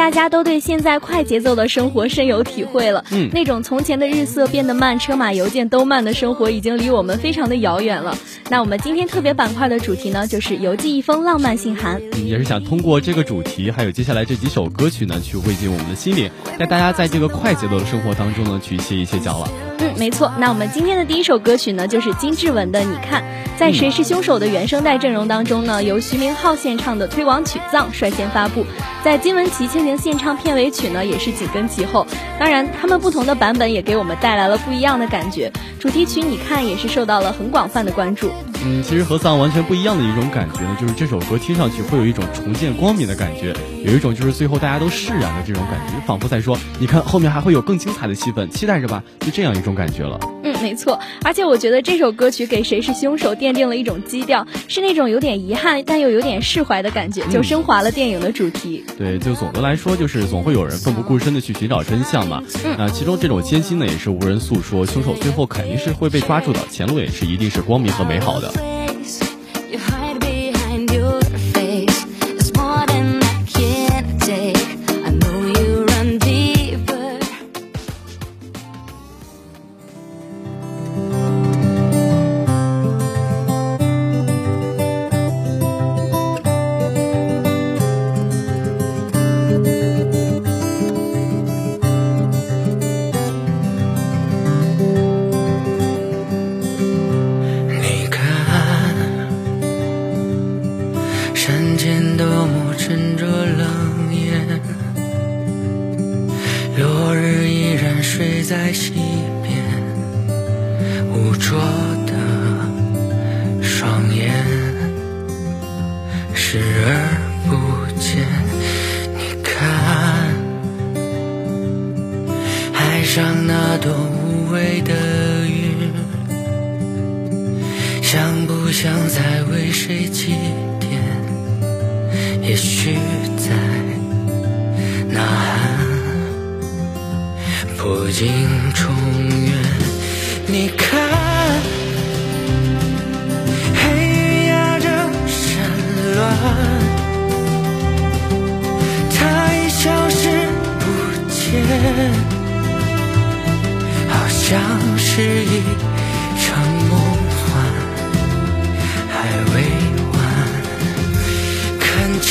大家都对现在快节奏的生活深有体会了。嗯，那种从前的日色变得慢，车马邮件都慢的生活，已经离我们非常的遥远了。那我们今天特别板块的主题呢，就是邮寄一封浪漫信函。嗯，也是想通过这个主题，还有接下来这几首歌曲呢，去慰藉我们的心灵，带大家在这个快节奏的生活当中呢，去歇一歇脚了。嗯，没错。那我们今天的第一首歌曲呢，就是金志文的《你看》。在《谁是凶手》的原声带阵容当中呢，由徐明浩献唱的推广曲《藏》率先发布，在金玟岐倾情献唱片尾曲呢，也是紧跟其后。当然，他们不同的版本也给我们带来了不一样的感觉。主题曲《你看》也是受到了很广泛的关注。嗯，其实和丧完全不一样的一种感觉呢，就是这首歌听上去会有一种重见光明的感觉，有一种就是最后大家都释然的这种感觉，仿佛在说，你看后面还会有更精彩的戏份，期待着吧，就这样一种感觉了。嗯，没错。而且我觉得这首歌曲给《谁是凶手》奠定了一种基调，是那种有点遗憾但又有点释怀的感觉，就升华了电影的主题。对，就总的来说，就是总会有人奋不顾身的去寻找真相嘛。嗯，那其中这种艰辛呢，也是无人诉说，凶手最后肯定是会被抓住的，前路也是一定是光明和美好的。不见，你看，海上那朵无畏的云，想不想再为谁祭奠？也许在呐喊，破镜重圆。你看，黑云压着山峦。好像是一场梦幻，还未完。看见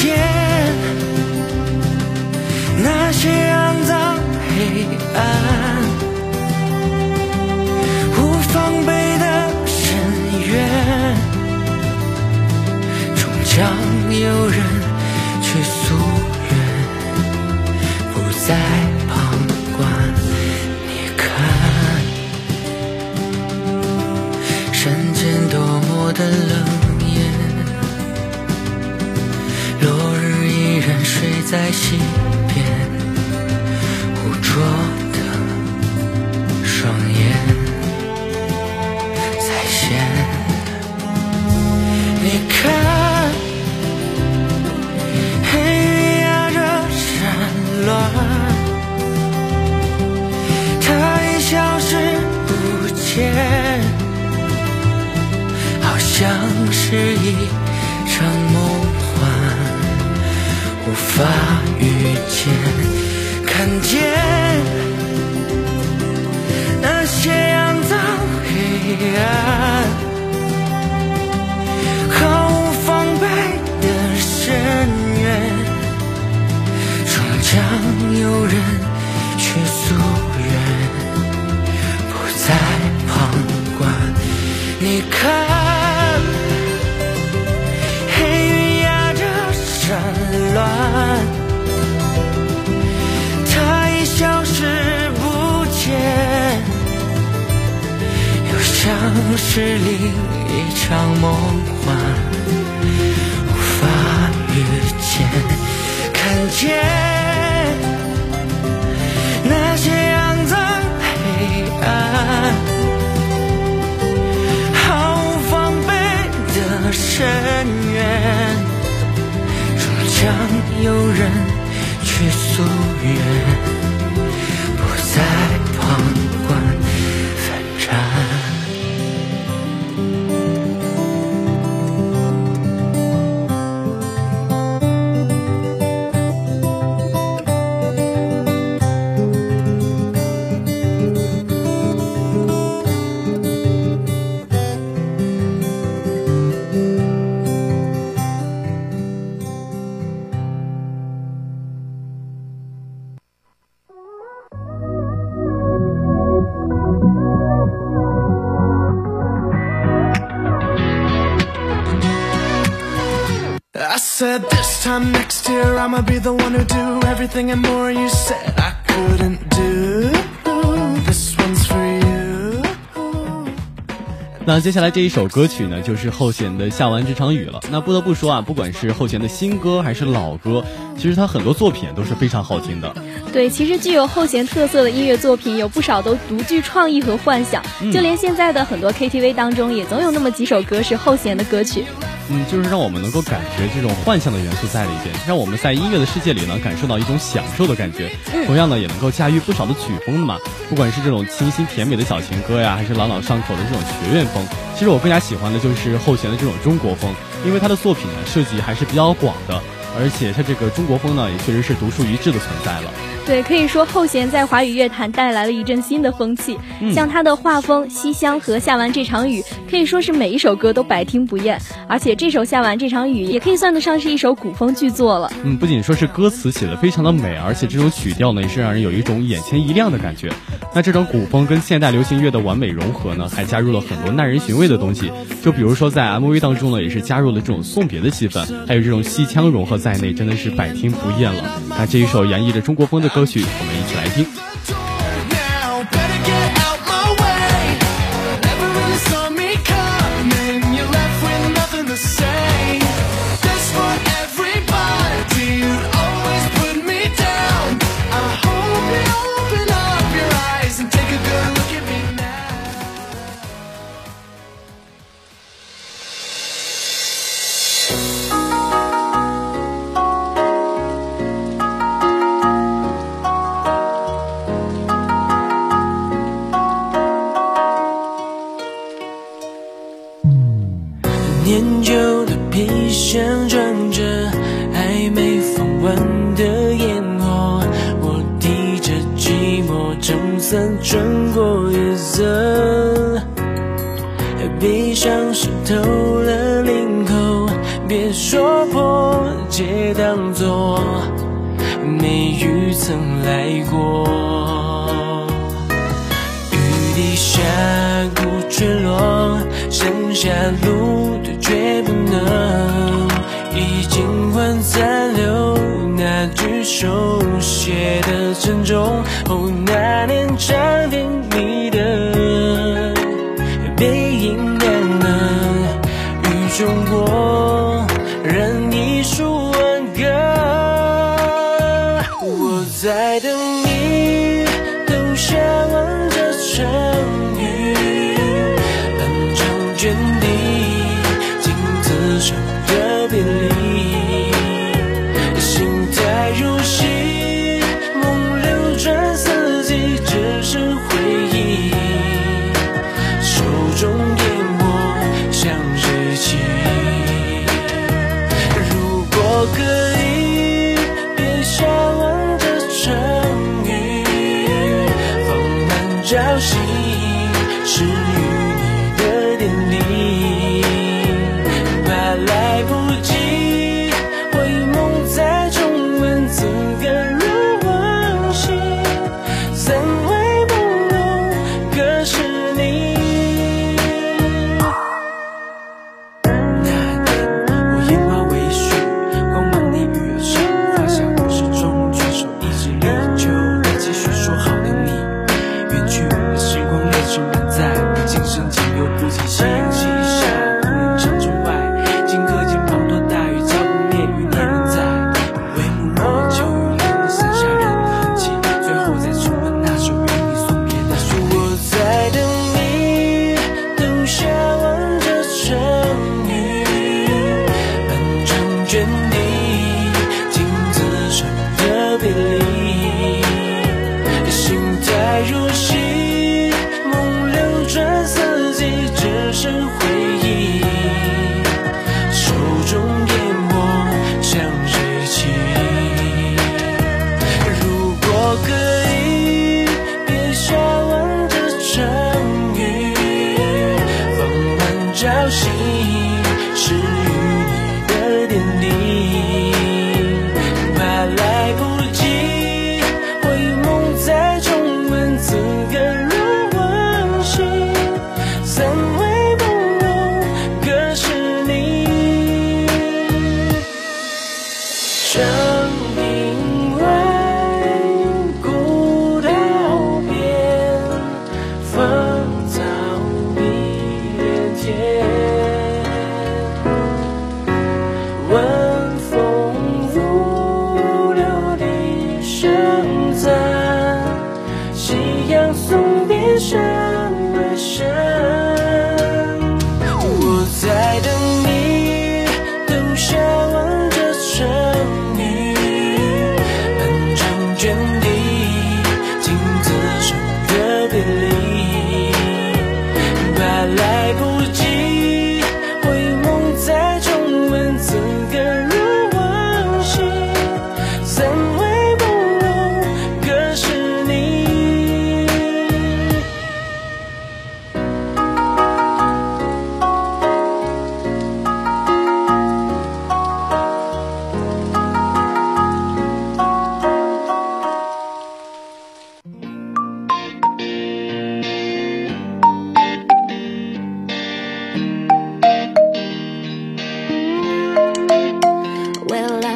那些肮脏黑暗，无防备的深渊，终将有人在西边，污浊的双眼在线。你看，黑云压着山峦，它已消失不见。好像是一把遇见。看见那些肮脏黑暗，毫无防备的深渊，终将有人去诉它已消失不见，又像是另一场梦幻，无法遇见。看见想有人去夙愿，be the one who do everything and more you said I couldn't do. This one's for you. 那接下来这一首歌曲呢，就是后弦的《下完这场雨》了。那不得不说啊，不管是后弦的新歌还是老歌，其实他很多作品都是非常好听的。对，其实具有后弦特色的音乐作品有不少都独具创意和幻想，就连现在的很多 KTV 当中，也总有那么几首歌是后弦的歌曲。嗯，就是让我们能够感觉这种幻象的元素在里边，让我们在音乐的世界里呢，感受到一种享受的感觉。同样呢，也能够驾驭不少的曲风嘛。不管是这种清新甜美的小情歌呀，还是朗朗上口的这种学院风，其实我更加喜欢的就是后弦的这种中国风，因为他的作品呢涉及还是比较广的，而且他这个中国风呢也确实是独树一帜的存在了。对，可以说后弦在华语乐坛带来了一阵新的风气。像他的画风《西厢》和《下完这场雨》，可以说是每一首歌都百听不厌。而且这首《下完这场雨》也可以算得上是一首古风巨作了。嗯，不仅说是歌词写的非常的美，而且这种曲调呢也是让人有一种眼前一亮的感觉。那这种古风跟现代流行乐的完美融合呢，还加入了很多耐人寻味的东西。就比如说在 MV 当中呢，也是加入了这种送别的气氛，还有这种戏腔融合在在内，真的是百听不厌了。那这一首洋溢着中国风的歌曲，我们一起来听。手写的珍重。哦，那年。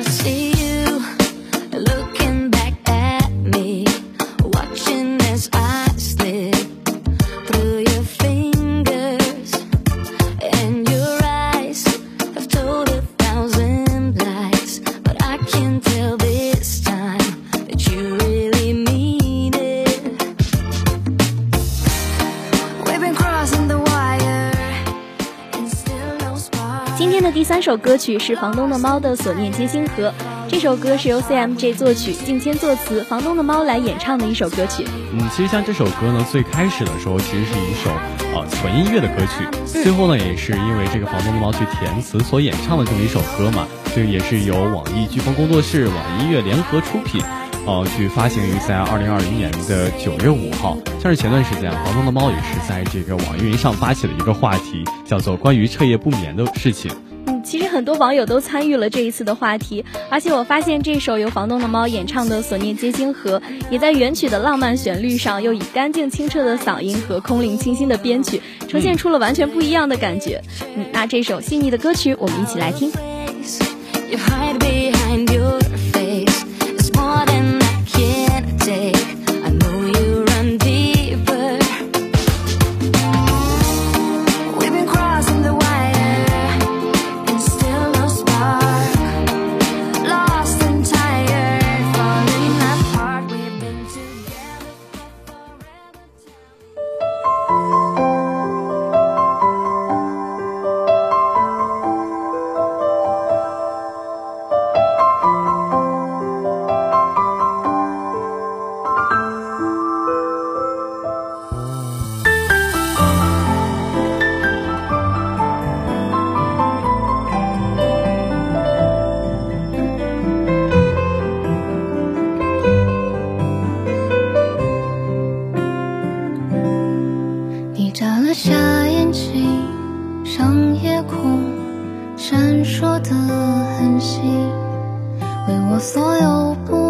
这首歌曲是房东的猫的《所念皆星河》。这首歌是由 CMJ 作曲、敬谦作词，房东的猫来演唱的一首歌曲。嗯，其实像这首歌呢，最开始的时候其实是一首呃纯音乐的歌曲，最后呢也是因为这个房东的猫去填词所演唱的这么一首歌嘛，这也是由网易飓风工作室、网易音乐联合出品，呃，去发行于在二零二零年的九月五号。像是前段时间，房东的猫也是在这个网易云上发起了一个话题，叫做关于彻夜不眠的事情。其实很多网友都参与了这一次的话题，而且我发现这首由房东的猫演唱的《所念皆星河》，也在原曲的浪漫旋律上，又以干净清澈的嗓音和空灵清新的编曲，呈现出了完全不一样的感觉。嗯，那这首细腻的歌曲，我们一起来听。为我所有不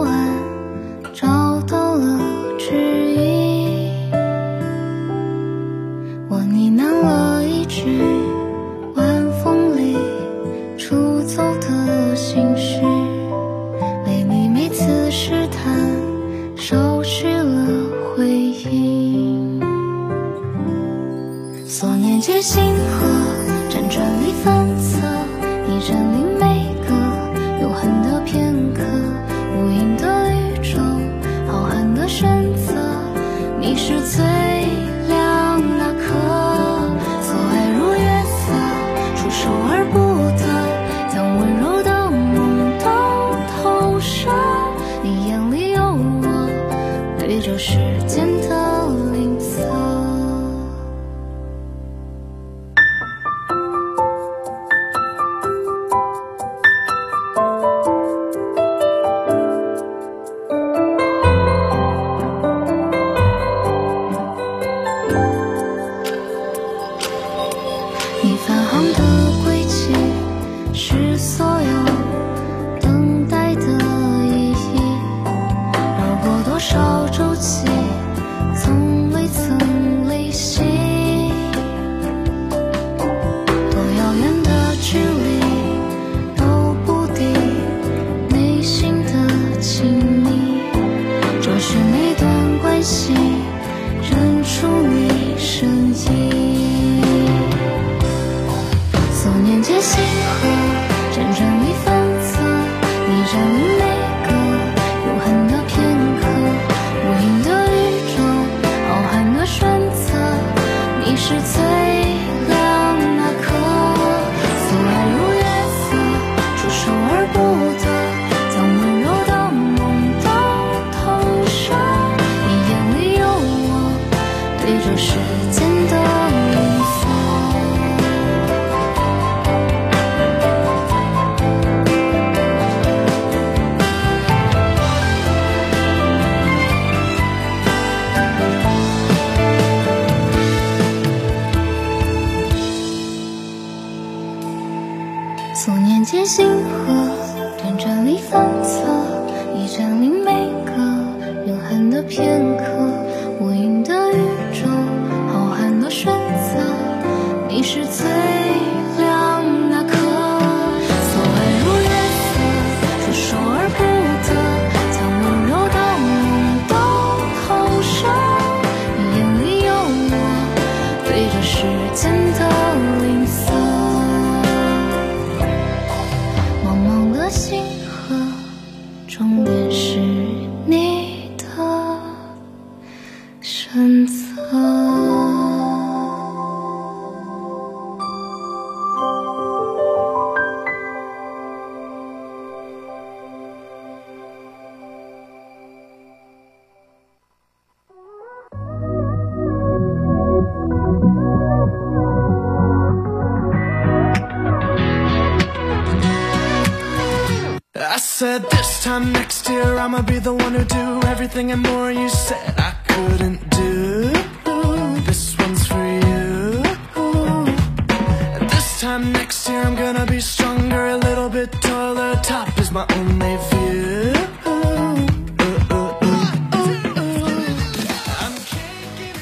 终点是 and more you said I couldn't do. This one's for you. This time next year I'm gonna be stronger, a little bit taller. Top is my only view.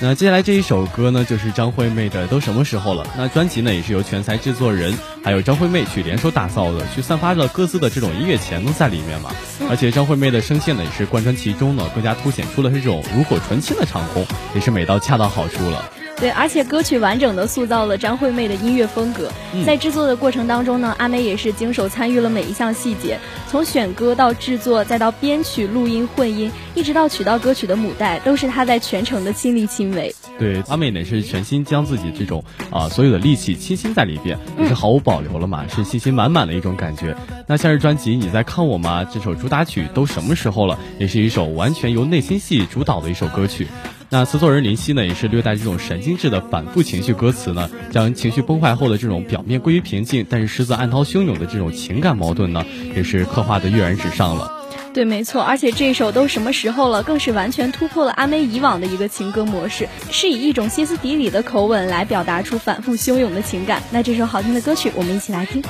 那接下来这一首歌呢，就是张惠妹的《都什么时候了》。那专辑呢，也是由全才制作人还有张惠妹去联手打造的，去散发着各自的这种音乐潜能在里面嘛。而且张惠妹的声线呢，也是贯穿其中呢，更加凸显出了这种炉火纯青的唱功，也是美到恰到好处了。对，而且歌曲完整的塑造了张惠妹的音乐风格。在制作的过程当中呢，阿妹也是经手参与了每一项细节，从选歌到制作，再到编曲、录音、混音，一直到取到歌曲的母带，都是她在全程的亲力亲为。对，阿妹呢是全心将自己这种啊所有的力气倾心在里边，也是毫无保留了嘛，是信心满满的一种感觉。那像是专辑《你在看我吗》这首主打曲都什么时候了，也是一首完全由内心戏主导的一首歌曲。那词作人林夕呢，也是略带这种神经质的反复情绪歌词呢，将情绪崩坏后的这种表面归于平静，但是实则暗涛汹涌的这种情感矛盾呢，也是刻画的跃然纸上了。对，没错，而且这首都什么时候了，更是完全突破了阿妹以往的一个情歌模式，是以一种歇斯底里的口吻来表达出反复汹涌的情感。那这首好听的歌曲，我们一起来听。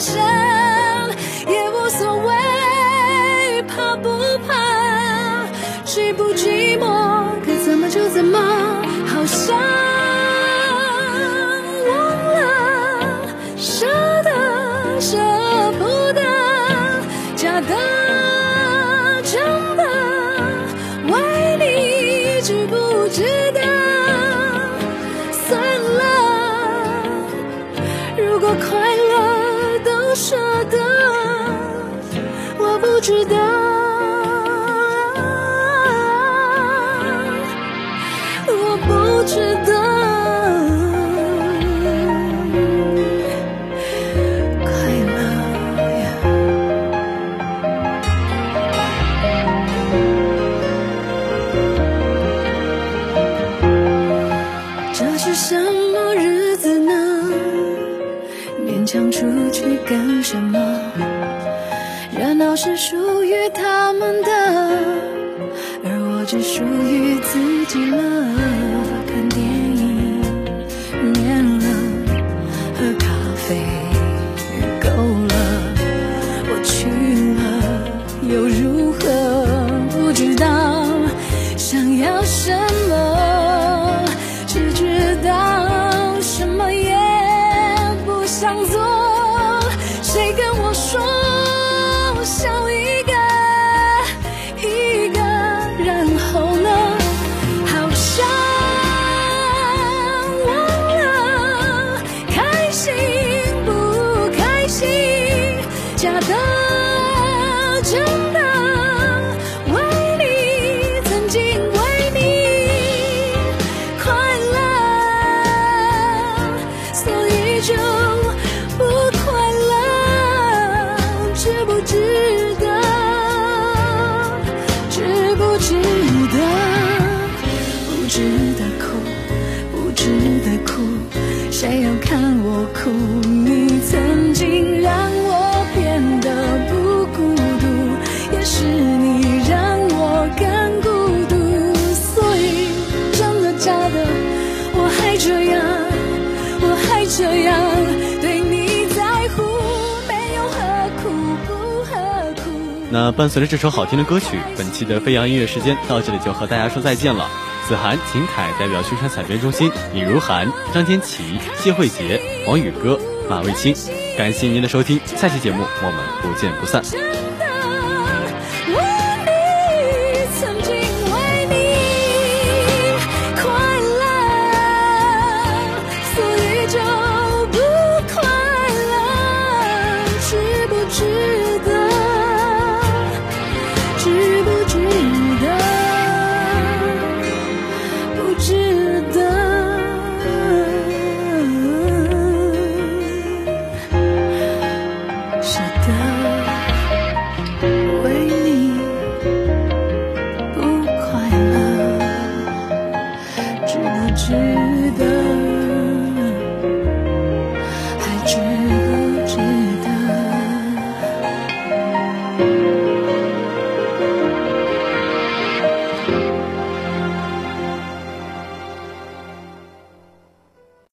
什谁要看我哭？你曾经让我变得不孤独，也是你让我更孤独。所以真的假的，我还这样，我还这样对你在乎，没有何苦不何苦。那伴随着这首好听的歌曲，本期的飞扬音乐时间到这里就和大家说再见了。子涵、秦凯代表宣传采编中心，李如涵、张天琪、谢慧杰、王宇歌、马卫青，感谢您的收听，下期节目我们不见不散。